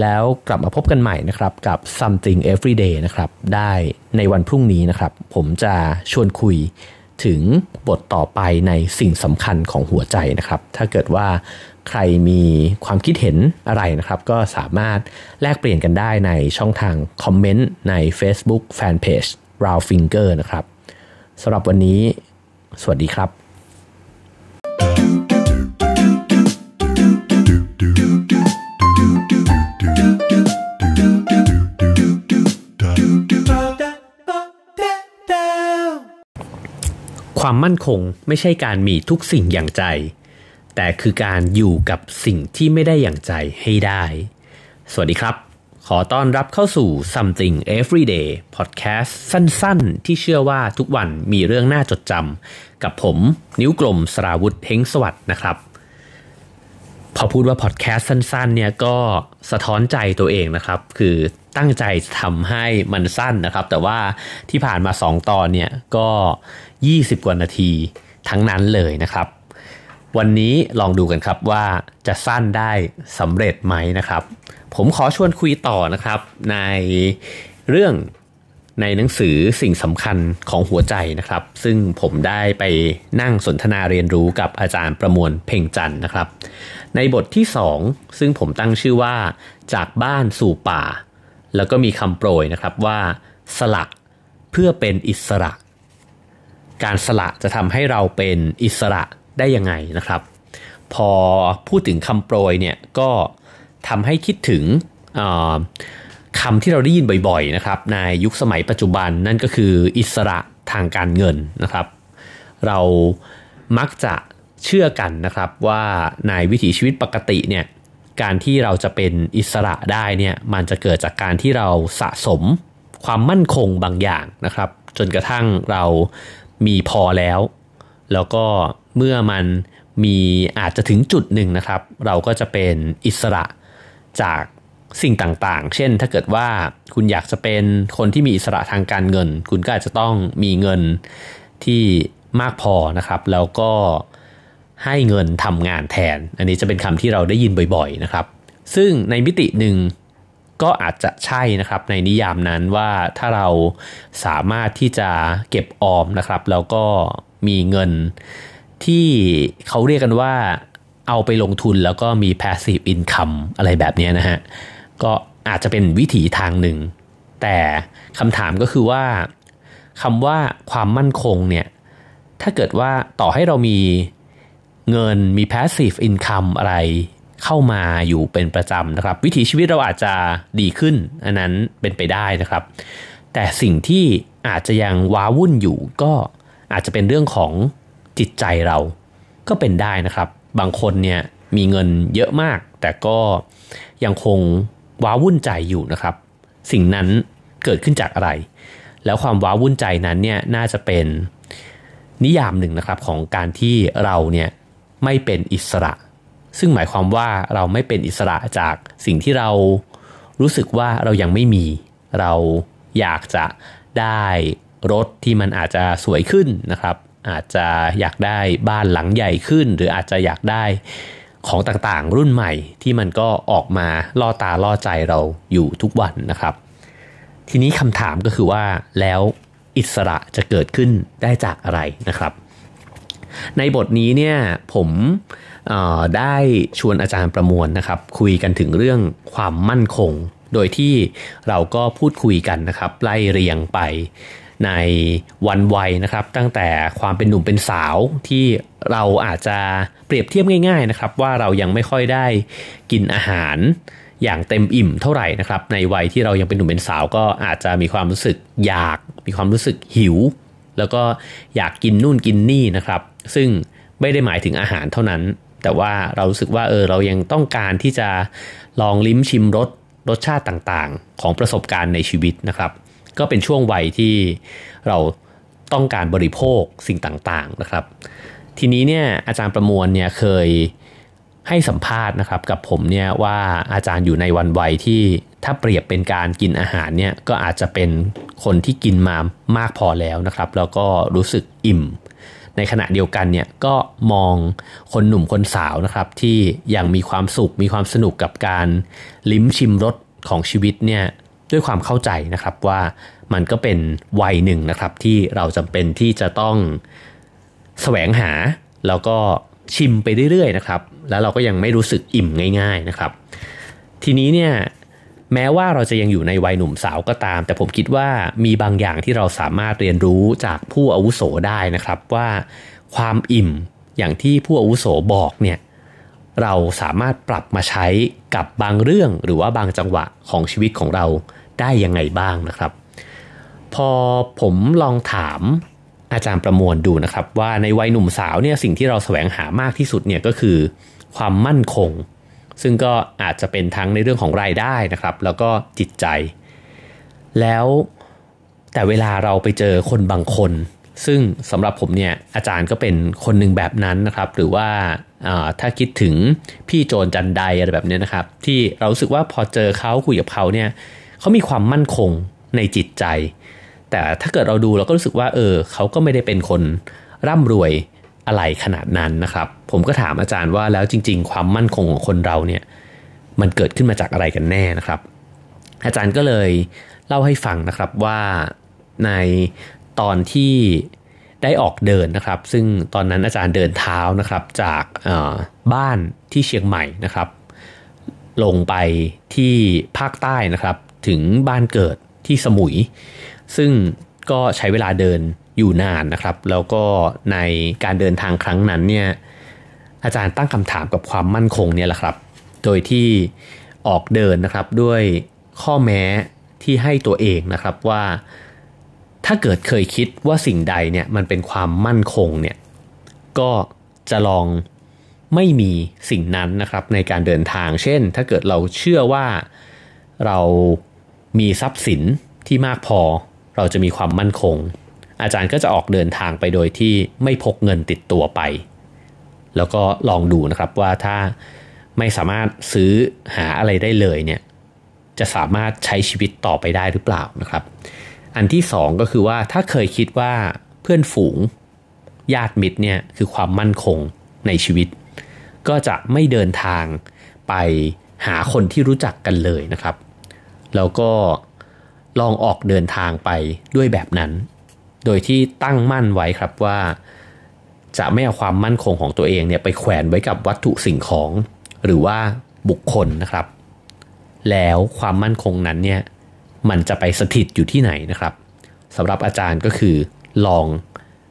แล้วกลับมาพบกันใหม่นะครับกับ something everyday นะครับได้ในวันพรุ่งนี้นะครับ ผมจะชวนคุยถึงบทต่อไปในสิ่งสำคัญของหัวใจนะครับ ถ้าเกิดว่าใครมีความคิดเห็นอะไรนะครับ ก็สามารถแลกเปลี่ยนกันได้ในช่องทางคอมเมนต์ใน Facebook Fanpage r o u Finger นะครับสำหรับวันนี้ สวัสดีครับ ความมั่นคงไม่ใช่การมีทุกสิ่งอย่างใจ แต่คือการอยู่กับสิ่งที่ไม่ได้อย่างใจให้ได้ สวัสดีครับ ขอต้อนรับเข้าสู่ Something Everyday Podcast สั้นๆ ที่เชื่อว่าทุกวันมีเรื่องน่าจดจำกับผมนิ้วกลมสราวุธเฮงสวัสดนะครับ พอพูดว่าพอดแคสต์สั้นๆเนี่ยก็สะท้อนใจตัวเองนะครับ คือตั้งใจทำให้มันสั้นนะครับ แต่ว่าที่ผ่านมา 2 ตอนเนี่ยก็ 20 กว่านาทีทั้งนั้นเลยนะครับ วันนี้ลองดูกันครับว่าจะสั้นได้สำเร็จไหมนะครับ ผมขอชวนคุยต่อนะครับในเรื่อง ในหนังสือสิ่งสำคัญของหัวใจนะครับ ซึ่งผมได้ไปนั่งสนทนาเรียนรู้กับอาจารย์ประมวลเพ่งจันนะครับ ในบทที่ 2 ซึ่งผมตั้งชื่อว่าจากบ้านสู่ป่า แล้วก็มีคำโปรยนะครับว่า สละเพื่อเป็นอิสระ การสละจะทำให้เราเป็นอิสระได้ยังไงนะครับ พอพูดถึงคำโปรยเนี่ยก็ทำให้คิดถึง คำที่เราได้ยินบ่อยๆนะครับในยุคสมัยปัจจุบันนั่นก็คืออิสระทางการเงินนะครับ เรามักจะเชื่อกันนะครับว่าในวิถีชีวิตปกติเนี่ยการที่เราจะเป็นอิสระได้เนี่ยมันจะเกิดจากการที่เราสะสมความมั่นคงบางอย่างนะครับ จนกระทั่งเรามีพอแล้ว แล้วก็เมื่อมันมีอาจจะถึงจุดหนึ่งนะครับ เราก็จะเป็นอิสระจาก สิ่งต่างๆ เช่น ถ้าเกิดว่าคุณอยากจะเป็นคนที่มีอิสระทางการเงิน คุณก็อาจจะต้องมีเงินที่มากพอนะครับ แล้วก็ให้เงินทำงานแทน อันนี้จะเป็นคำที่เราได้ยินบ่อยๆนะครับ ซึ่งในมิติหนึ่งก็อาจจะใช่นะครับในนิยามนั้นว่าถ้าเราสามารถที่จะเก็บออมนะครับ แล้วก็มีเงินที่เขาเรียกกันว่าเอาไปลงทุนแล้วก็มี passive income อะไรแบบนี้นะฮะ ก็อาจจะเป็นวิถีทางหนึ่ง แต่คำถามก็คือว่าคำว่าความมั่นคงเนี่ย ถ้าเกิดว่าต่อให้เรามีเงินมี passive income อะไรเข้ามาอยู่เป็นประจำนะครับ วิถีชีวิตเราอาจจะดีขึ้น อันนั้นเป็นไปได้นะครับ แต่สิ่งที่อาจจะยังว้าวุ่นอยู่ก็อาจจะเป็นเรื่องของจิตใจเราก็เป็นได้นะครับ บางคนเนี่ยมีเงินเยอะมาก แต่ก็ยังคง ว้าวุ่นใจอยู่นะครับ สิ่งนั้นเกิดขึ้นจากอะไร แล้วความว้าวุ่นใจนั้นเนี่ยน่าจะเป็นนิยามหนึ่งนะครับของการที่เราเนี่ยไม่เป็นอิสระ ซึ่งหมายความว่าเราไม่เป็นอิสระจากสิ่งที่เรารู้สึกว่าเรายังไม่มี เราอยากจะได้รถที่มันอาจจะสวยขึ้นนะครับ อาจจะอยากได้บ้านหลังใหญ่ขึ้น หรืออาจจะอยากได้ ของต่างๆ รุ่นใหม่ที่มันก็ออกมาล่อตาล่อใจเราอยู่ทุกวันนะครับ ทีนี้คำถามก็คือว่าแล้วอิสระจะเกิดขึ้นได้จากอะไรนะครับ ในบทนี้เนี่ยผมได้ชวนอาจารย์ประมวลนะครับ คุยกันถึงเรื่องความมั่นคง โดยที่เราก็พูดคุยกันนะครับ ไล่เรียงไป ในวันวัยนะครับ ตั้งแต่ความเป็นหนุ่มเป็นสาวที่เราอาจจะเปรียบเทียบง่ายๆนะครับ ว่าเรายังไม่ค่อยได้กินอาหารอย่างเต็มอิ่มเท่าไหร่นะครับ ในวัยที่เรายังเป็นหนุ่มเป็นสาวก็อาจจะมีความรู้สึกอยาก มีความรู้สึกหิว แล้วก็อยากกินนู่นกินนี่นะครับ ซึ่งไม่ได้หมายถึงอาหารเท่านั้น แต่ว่าเรารู้สึกว่าเออเรายังต้องการที่จะลองลิ้มชิมรสรสชาติต่างๆ ของประสบการณ์ในชีวิตนะครับ ก็เป็นช่วงวัยที่เราต้องการบริโภคสิ่งต่างๆนะครับ ทีนี้เนี่ยอาจารย์ประมวลเนี่ยเคยให้สัมภาษณ์นะครับกับผมเนี่ยว่าอาจารย์อยู่ในวันวัยที่ถ้าเปรียบเป็นการกินอาหารเนี่ยก็อาจจะเป็นคนที่กินมามากพอแล้วนะครับ แล้วก็รู้สึกอิ่ม ในขณะเดียวกันเนี่ยก็มองคนหนุ่มคนสาวนะครับ ที่ยังมีความสุขมีความสนุกกับการลิ้มชิมรสของชีวิตเนี่ย ด้วยความเข้าใจนะครับว่ามันก็เป็นวัยหนึ่งนะครับที่เราจำเป็นที่จะต้องแสวงหาแล้วก็ชิมไปเรื่อยๆนะครับแล้วเราก็ยังไม่รู้สึกอิ่มง่าย ๆนะครับ ทีนี้เนี่ยแม้ว่าเราจะยังอยู่ในวัยหนุ่มสาวก็ตาม แต่ผมคิดว่ามีบางอย่างที่เราสามารถเรียนรู้จากผู้อาวุโสได้นะครับว่าความอิ่มอย่างที่ผู้อาวุโสบอกเนี่ยเราสามารถปรับมาใช้กับบางเรื่องหรือว่าบางจังหวะของชีวิตของเรา ได้ยังไงบ้างนะครับ พอผมลองถามอาจารย์ประมวลดูนะครับ ว่าในวัยหนุ่มสาวเนี่ยสิ่งที่เราแสวงหามากที่สุดเนี่ยก็คือความมั่นคง ซึ่งก็อาจจะเป็นทั้งในเรื่องของรายได้นะครับ แล้วก็จิตใจ แล้วแต่เวลาเราไปเจอคนบางคน ซึ่งสำหรับผมเนี่ยอาจารย์ก็เป็นคนหนึ่งแบบนั้นนะครับ หรือว่าถ้าคิดถึงพี่โจนจันไดอะไรแบบนี้นะครับ ที่เราสึกว่าพอเจอเขาคุยกับเขาเนี่ย เขามีความมั่นคงในจิตใจ แต่ถ้าเกิดเราดูเราก็รู้สึกว่า เออเขาก็ไม่ได้เป็นคนร่ำรวยอะไรขนาดนั้นนะครับ ผมก็ถามอาจารย์ว่าแล้วจริง ๆ ความมั่นคงของคนเราเนี่ยมันเกิดขึ้นมาจากอะไรกันแน่นะครับ อาจารย์ก็เลยเล่าให้ฟังนะครับว่าในตอนที่ได้ออกเดินนะครับ ซึ่งตอนนั้นอาจารย์เดินเท้านะครับจากบ้านที่เชียงใหม่นะครับ ลงไปที่ภาคใต้นะครับ ถึงบ้านเกิดที่สมุย ซึ่งก็ใช้เวลาเดินอยู่นานนะครับ แล้วก็ในการเดินทางครั้งนั้นเนี่ยอาจารย์ตั้งคำถามกับความมั่นคงเนี่ยแหละครับ โดยที่ออกเดินนะครับด้วยข้อแม้ที่ให้ตัวเองนะครับว่าถ้าเกิดเคยคิดว่าสิ่งใดเนี่ยมันเป็นความมั่นคงเนี่ยก็จะลองไม่มีสิ่งนั้นนะครับในการเดินทาง เช่น ถ้าเกิดเราเชื่อว่าเรา มีทรัพย์สินที่มากพอ เราจะมีความมั่นคง อาจารย์ก็จะออกเดินทางไปโดยที่ไม่พกเงินติดตัวไป แล้วก็ลองดูนะครับว่าถ้าไม่สามารถซื้อหาอะไรได้เลยเนี่ยจะสามารถใช้ชีวิตต่อไปได้หรือเปล่านะครับ อันที่สองก็คือว่าถ้าเคยคิดว่าเพื่อนฝูงญาติมิตรเนี่ยคือความมั่นคงในชีวิต ก็จะไม่เดินทางไปหาคนที่รู้จักกันเลยนะครับ แล้วก็ลองออกเดินทางไปด้วยแบบนั้น โดยที่ตั้งมั่นไว้ครับว่า จะไม่เอาความมั่นคงของตัวเองเนี่ยไปแขวนไว้กับวัตถุสิ่งของ หรือว่าบุคคลนะครับ แล้วความมั่นคงนั้นเนี่ยมันจะไปสถิตอยู่ที่ไหนนะครับสำหรับอาจารย์ก็คือลอง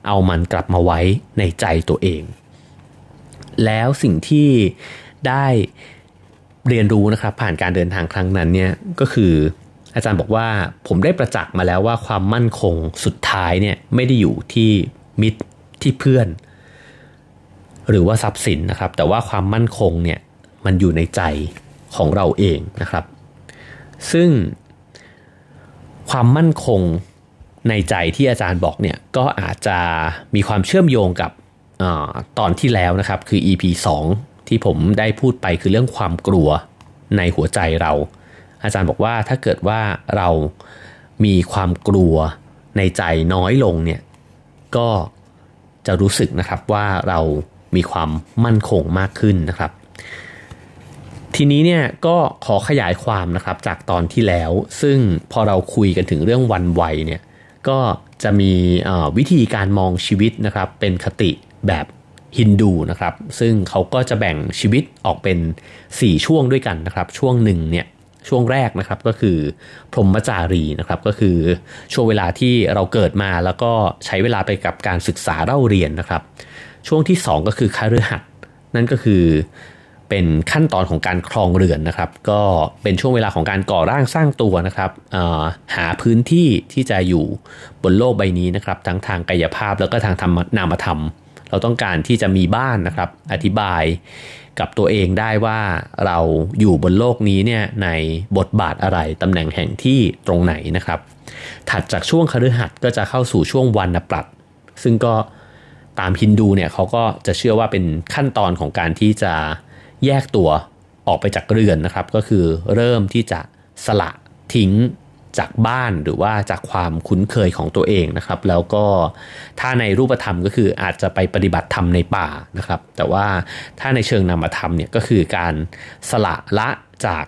เอามันกลับมาไว้ในใจตัวเอง แล้วสิ่งที่ได้ เรียนรู้นะครับผ่านการเดินทางครั้งนั้นเนี่ยก็คืออาจารย์บอกว่าผมได้ประจักษ์มาแล้วว่าความมั่นคงสุดท้ายเนี่ยไม่ได้อยู่ที่มิตรที่เพื่อน หรือว่าทรัพย์สินนะครับ แต่ว่าความมั่นคงเนี่ยมันอยู่ในใจของเราเองนะครับ ซึ่งความมั่นคงในใจที่อาจารย์บอกเนี่ยก็อาจจะมีความเชื่อมโยงกับอตอนที่แล้วนะครับคือ EP 2 ที่ผมได้พูดไปคือเรื่องความกลัวในหัวใจเรา อาจารย์บอกว่าถ้าเกิดว่าเรามีความกลัวในใจน้อยลงเนี่ยก็จะรู้สึกนะครับว่าเรามีความมั่นคงมากขึ้นนะครับ ทีนี้เนี่ยก็ขอขยายความนะครับจากตอนที่แล้ว ซึ่งพอเราคุยกันถึงเรื่องวันวัยเนี่ยก็จะมีวิธีการมองชีวิตนะครับเป็นคติแบบ ฮินดูนะครับ ซึ่งเขาก็จะแบ่งชีวิตออกเป็น 4 ช่วงด้วยกันนะครับ ช่วงหนึ่งเนี่ยช่วงแรกนะครับก็คือพรหมจารีนะครับก็คือช่วงเวลาที่เราเกิดมาแล้วก็ใช้เวลาไปกับการศึกษาเล่าเรียนนะครับ ช่วงที่ 2 ก็คือคาฤหัสนั่นก็คือเป็นขั้นตอนของการครองเรือนนะครับ ก็เป็นช่วงเวลาของการก่อร่างสร้างตัวนะครับหาพื้นที่ที่จะอยู่บนโลกใบนี้นะครับ ทั้งทางกายภาพแล้วก็ทางธรรมนามธรรม เราต้องการที่จะมีบ้านนะครับ อธิบายกับตัวเองได้ว่าเราอยู่บนโลกนี้เนี่ยในบทบาทอะไรตำแหน่งแห่งที่ตรงไหนนะครับ ถัดจากช่วงคฤหัสถ์ก็จะเข้าสู่ช่วงวันปรัตซึ่งก็ตามฮินดูเนี่ยเขาก็จะเชื่อว่าเป็นขั้นตอนของการที่จะแยกตัวออกไปจากเรือนนะครับ ก็คือเริ่มที่จะสละทิ้ง จากบ้านหรือว่าจากความคุ้นเคยของตัวเองนะครับ แล้วก็ถ้าในรูปธรรมก็คืออาจจะไปปฏิบัติธรรมในป่านะครับ แต่ว่าถ้าในเชิงนามธรรมเนี่ยก็คือการสละละจาก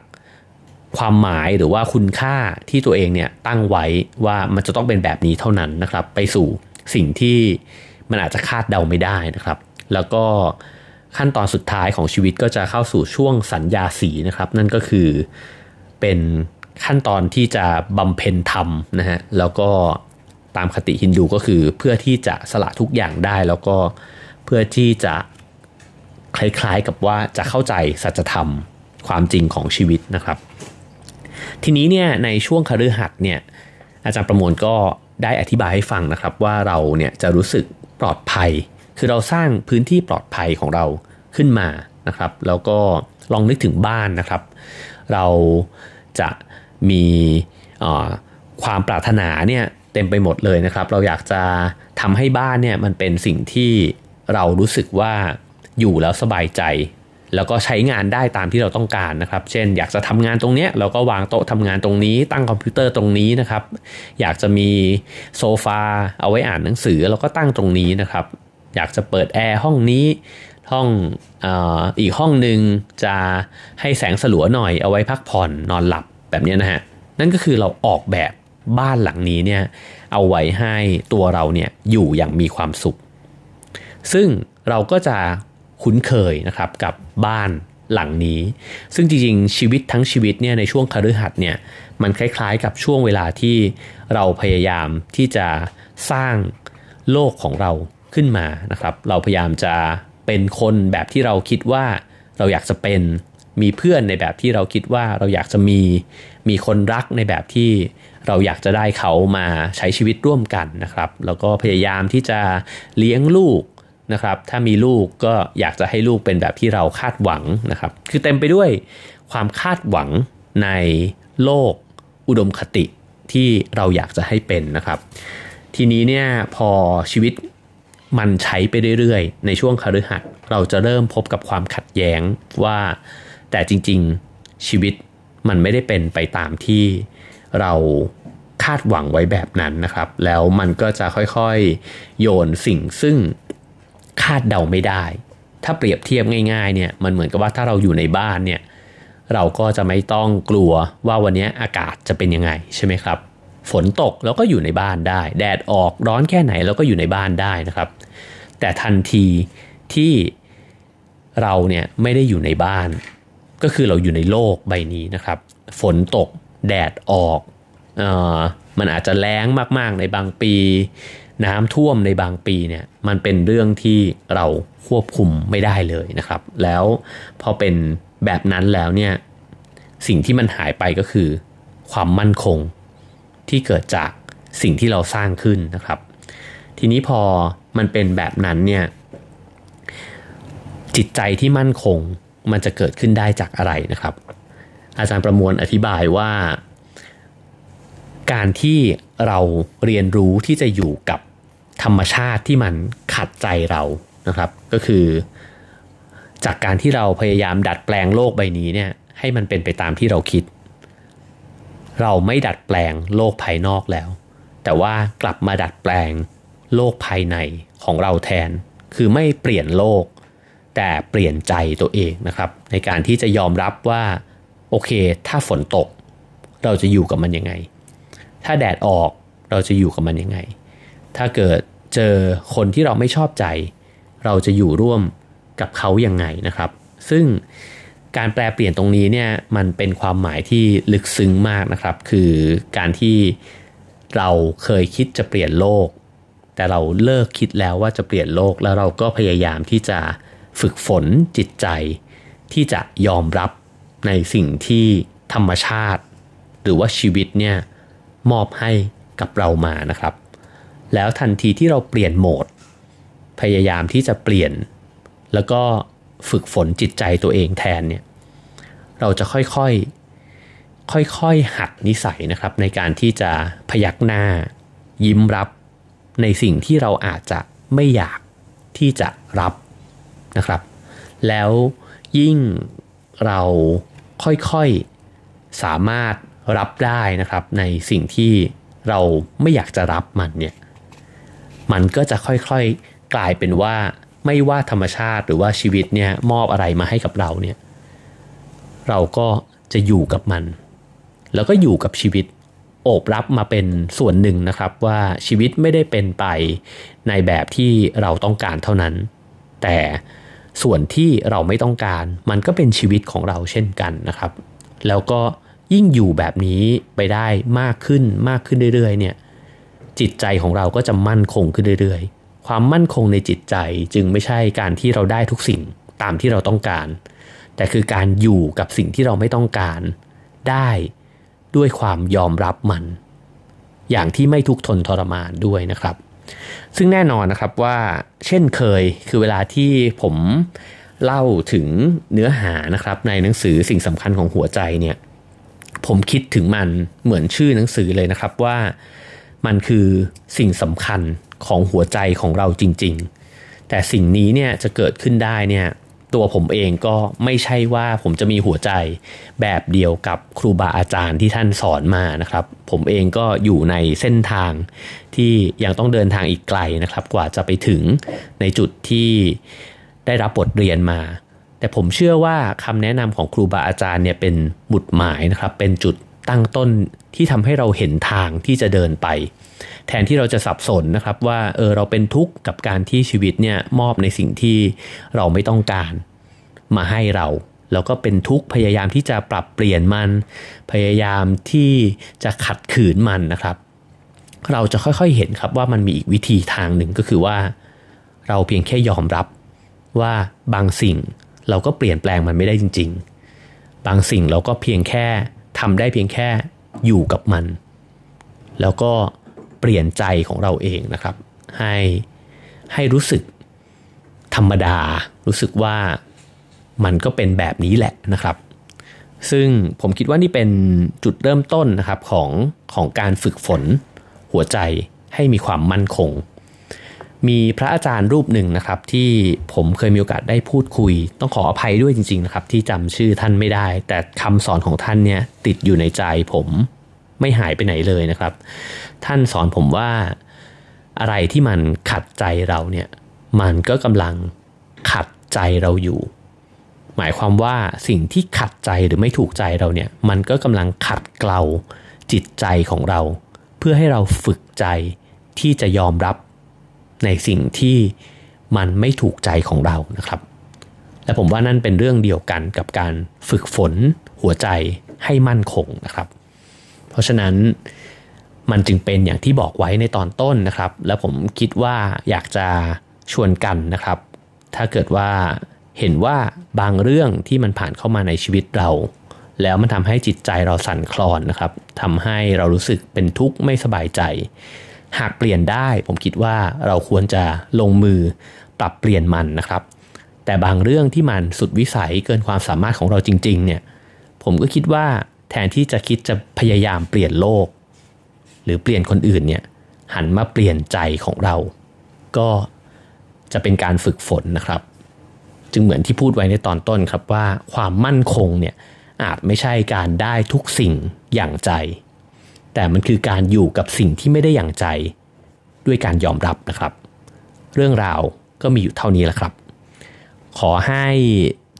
ความหมายหรือว่าคุณค่าที่ตัวเองเนี่ยตั้งไว้ว่ามันจะต้องเป็นแบบนี้เท่านั้นนะครับ ไปสู่สิ่งที่มันอาจจะคาดเดาไม่ได้นะครับ แล้วก็ขั้นตอนสุดท้ายของชีวิตก็จะเข้าสู่ช่วงสัญญาสีนะครับ นั่นก็คือเป็น ขั้นตอนที่จะบำเพ็ญธรรมนะฮะแล้วก็ตามคติฮินดูก็คือเพื่อที่จะสละทุกอย่างได้แล้วก็เพื่อที่จะคล้ายๆกับว่าจะเข้าใจสัจธรรมความจริงของชีวิตนะครับ ทีนี้เนี่ยในช่วงคฤหัสถ์เนี่ยอาจารย์ประมวลก็ได้อธิบายให้ฟังนะครับว่าเราเนี่ยจะรู้สึกปลอดภัย คือเราสร้างพื้นที่ปลอดภัยของเราขึ้นมานะครับ แล้วก็ลองนึกถึงบ้านนะครับ เราจะ มีความปรารถนาเนี่ยเต็มไปหมดเลยนะครับ เราอยากจะทำให้บ้านเนี่ยมันเป็นสิ่งที่เรารู้สึกว่าอยู่แล้วสบายใจ แล้วก็ใช้งานได้ตามที่เราต้องการนะครับ เช่น อยากจะทำงานตรงเนี้ยเราก็วางโต๊ะทำงานตรงนี้ ตั้งคอมพิวเตอร์ตรงนี้นะครับ อยากจะมีโซฟาเอาไว้อ่านหนังสือเราก็ตั้งตรงนี้นะครับ อยากจะเปิดแอร์ห้องนี้ห้องออีกห้องหนึ่งจะให้แสงสลัวหน่อยเอาไว้พักผ่อนนอนหลับ แบบนี้นะฮะนั่นก็คือเราออกแบบบ้านหลังนี้เนี่ยเอาไว้ให้ตัวเราเนี่ยอยู่อย่างมีความสุข ซึ่งเราก็จะคุ้นเคยนะครับกับบ้านหลังนี้ ซึ่งจริงๆชีวิตทั้งชีวิตเนี่ยในช่วงคฤหัสถ์เนี่ยมันคล้ายๆกับช่วงเวลาที่เราพยายามที่จะสร้างโลกของเราขึ้นมานะครับ เราพยายามจะเป็นคนแบบที่เราคิดว่าเราอยากจะเป็น มีเพื่อนในแบบที่เราคิดว่าเราอยากจะมี มีคนรักในแบบที่เราอยากจะได้เขามาใช้ชีวิตร่วมกันนะครับ แล้วก็พยายามที่จะเลี้ยงลูกนะครับ ถ้ามีลูกก็อยากจะให้ลูกเป็นแบบที่เราคาดหวังนะครับ คือเต็มไปด้วยความคาดหวังในโลกอุดมคติที่เราอยากจะให้เป็นนะครับ ทีนี้เนี่ยพอชีวิตมันใช้ไปเรื่อยๆ ในช่วงคฤหัสเราจะเริ่มพบกับความขัดแย้งว่า แต่จริงๆชีวิตมันไม่ได้เป็นไปตามที่เราคาดหวังไว้แบบนั้นนะครับ แล้วมันก็จะค่อยๆ โยนสิ่งซึ่งคาดเดาไม่ได้ ถ้าเปรียบเทียบง่ายๆเนี่ยมันเหมือนกับว่าถ้าเราอยู่ในบ้านเนี่ยเราก็จะไม่ต้องกลัวว่าวันนี้อากาศจะเป็นยังไงใช่ไหมครับ ฝนตกเราก็อยู่ในบ้านได้ แดดออกร้อนแค่ไหนเราก็อยู่ในบ้านได้นะครับ แต่ทันทีที่เราเนี่ยไม่ได้อยู่ในบ้าน ก็คือเราอยู่ในโลกใบนี้นะครับ ฝนตกแดดออกออมันอาจจะแล้งมากๆในบางปี น้ำท่วมในบางปีเนี่ยมันเป็นเรื่องที่เราควบคุมไม่ได้เลยนะครับ แล้วพอเป็นแบบนั้นแล้วเนี่ยสิ่งที่มันหายไปก็คือ ความมั่นคงที่เกิดจากสิ่งที่เราสร้างขึ้นนะครับ ทีนี้พอมันเป็นแบบนั้นเนี่ยจิตใจที่มั่นคง มันจะเกิดขึ้นได้จากอะไรนะครับ อาจารย์ประมวลอธิบายว่า การที่เราเรียนรู้ที่จะอยู่กับธรรมชาติที่มันขัดใจเรานะครับ ก็คือ จากการที่เราพยายามดัดแปลงโลกใบนี้เนี่ยให้มันเป็นไปตามที่เราคิด เราไม่ดัดแปลงโลกภายนอกแล้ว แต่ว่ากลับมาดัดแปลงโลกภายในของเราแทน คือไม่เปลี่ยนโลก แต่เปลี่ยนใจตัวเองนะครับ ในการที่จะยอมรับว่าโอเค ถ้าฝนตก เราจะอยู่กับมันยังไง ถ้าแดดออกเราจะอยู่กับมันยังไง ถ้าเกิดเจอคนที่เราไม่ชอบใจ เราจะอยู่ร่วมกับเขายังไงนะครับ ซึ่งการแปลเปลี่ยนตรงนี้เนี่ยมันเป็นความหมายที่ลึกซึ้งมากนะครับ คือการที่เราเคยคิดจะเปลี่ยนโลก แต่เราเลิกคิดแล้วว่าจะเปลี่ยนโลกแล้วเราก็พยายามที่จะ ฝึกฝนจิตใจ ที่จะยอมรับในสิ่งที่ธรรมชาติ หรือว่าชีวิตเนี่ยมอบให้กับเรามานะครับ แล้วทันทีที่เราเปลี่ยนโหมด พยายามที่จะเปลี่ยน แล้วก็ฝึกฝนจิตใจตัวเองแทนเนี่ยเราจะค่อยๆ ค่อยๆ หัดนิสัยนะครับ ในการที่จะพยักหน้า ยิ้มรับในสิ่งที่เราอาจจะไม่อยากที่จะรับ นะครับ แล้วยิ่งเราค่อยๆสามารถรับได้นะครับในสิ่งที่เราไม่อยากจะรับมันเนี่ยมันก็จะค่อยๆกลายเป็นว่าไม่ว่าธรรมชาติหรือว่าชีวิตเนี่ยมอบอะไรมาให้กับเราเนี่ยเราก็จะอยู่กับมัน แล้วก็อยู่กับชีวิตโอบรับมาเป็นส่วนหนึ่งนะครับว่าชีวิตไม่ได้เป็นไปในแบบที่เราต้องการเท่านั้น แต่ ส่วนที่เราไม่ต้องการมันก็เป็นชีวิตของเราเช่นกันนะครับ แล้วก็ยิ่งอยู่แบบนี้ไปได้มากขึ้นมากขึ้นเรื่อยๆเนี่ยจิตใจของเราก็จะมั่นคงขึ้นเรื่อยๆ ความมั่นคงในจิตใจจึงไม่ใช่การที่เราได้ทุกสิ่งตามที่เราต้องการ แต่คือการอยู่กับสิ่งที่เราไม่ต้องการ ได้ด้วยความยอมรับมัน อย่างที่ไม่ทุกทนทรมานด้วยนะครับ ซึ่งแน่นอนนะครับว่าเช่นเคยคือเวลาที่ผมเล่าถึงเนื้อหานะครับ ในหนังสือสิ่งสำคัญของหัวใจเนี่ย ผมคิดถึงมันเหมือนชื่อหนังสือเลยนะครับว่ามันคือสิ่งสำคัญของหัวใจของเราจริง ๆ แต่สิ่งนี้เนี่ยจะเกิดขึ้นได้เนี่ย ตัวผมเองก็ไม่ใช่ว่าผมจะมีหัวใจแบบเดียวกับครูบาอาจารย์ที่ท่านสอนมานะครับ ผมเองก็อยู่ในเส้นทางที่ยังต้องเดินทางอีกไกลนะครับ กว่าจะไปถึงในจุดที่ได้รับบทเรียนมา แต่ผมเชื่อว่าคำแนะนำของครูบาอาจารย์เนี่ยเป็นบุตรหมายนะครับ เป็นจุด ตั้งต้นที่ทำให้เราเห็นทางที่จะเดินไป แทนที่เราจะสับสนนะครับว่าเออเราเป็นทุกข์กับการที่ชีวิตเนี่ยมอบในสิ่งที่เราไม่ต้องการมาให้เรา แล้วก็เป็นทุกข์พยายามที่จะปรับเปลี่ยนมัน พยายามที่จะขัดขืนมันนะครับ เราจะค่อยๆเห็นครับว่ามันมีอีกวิธีทางหนึ่งก็คือว่า เราเพียงแค่ยอมรับว่าบางสิ่งเราก็เปลี่ยนแปลงมันไม่ได้จริง ๆ บางสิ่งเราก็เพียงแค่ ทำได้เพียงแค่อยู่กับมัน แล้วก็เปลี่ยนใจของเราเองนะครับ ให้ให้รู้สึกธรรมดา รู้สึกว่ามันก็เป็นแบบนี้แหละนะครับ ซึ่งผมคิดว่านี่เป็นจุดเริ่มต้นนะครับของของการฝึกฝนหัวใจให้มีความมั่นคง มีพระอาจารย์รูปหนึ่งนะครับ ที่ผมเคยมีโอกาสได้พูดคุย ต้องขออภัยด้วยจริง ๆ นะครับ ที่จำชื่อท่านไม่ได้ แต่คำสอนของท่านเนี่ยติดอยู่ในใจผมไม่หายไปไหนเลยนะครับ ท่านสอนผมว่าอะไรที่มันขัดใจเราเนี่ยมันก็กำลังขัดใจเราอยู่ หมายความว่าสิ่งที่ขัดใจหรือไม่ถูกใจเราเนี่ยมันก็กำลังขัดเกลาจิตใจของเรา เพื่อให้เราฝึกใจที่จะยอมรับ ในสิ่งที่มันไม่ถูกใจของเรานะครับ และผมว่านั่นเป็นเรื่องเดียวกันกับการฝึกฝนหัวใจให้มั่นคงนะครับ เพราะฉะนั้นมันจึงเป็นอย่างที่บอกไว้ในตอนต้นนะครับ และผมคิดว่าอยากจะชวนกันนะครับ ถ้าเกิดว่าเห็นว่าบางเรื่องที่มันผ่านเข้ามาในชีวิตเรา แล้วมันทำให้จิตใจเราสั่นคลอนนะครับทำให้เรารู้สึกเป็นทุกข์ไม่สบายใจ หากเปลี่ยนได้ผมคิดว่าเราควรจะลงมือปรับเปลี่ยนมันนะครับ แต่บางเรื่องที่มันสุดวิสัยเกินความสามารถของเราจริง ๆ เนี่ยผมก็คิดว่าแทนที่จะคิดจะพยายามเปลี่ยนโลก หรือเปลี่ยนคนอื่นเนี่ยหันมาเปลี่ยนใจของเรา ก็จะเป็นการฝึกฝนนะครับ จึงเหมือนที่พูดไว้ในตอนต้นครับว่าความมั่นคงเนี่ยอาจไม่ใช่การได้ทุกสิ่งอย่างใจ แต่มันคือการอยู่กับสิ่งที่ไม่ได้อย่างใจ ด้วยการยอมรับนะครับ เรื่องราวก็มีอยู่เท่านี้แหละครับ ขอให้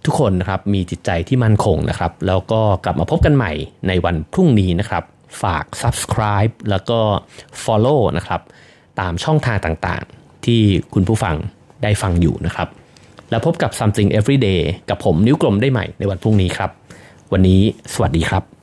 ทุกคนนะครับมีจิตใจที่มั่นคงนะครับ แล้วก็กลับมาพบกันใหม่ในวันพรุ่งนี้นะครับ ฝาก subscribe แล้วก็ follow นะครับ ตามช่องทางต่างๆ ที่คุณผู้ฟังได้ฟังอยู่นะครับ แล้วพบกับ something everyday กับผมนิ้วกลมได้ใหม่ในวันพรุ่งนี้ครับ วันนี้สวัสดีครับ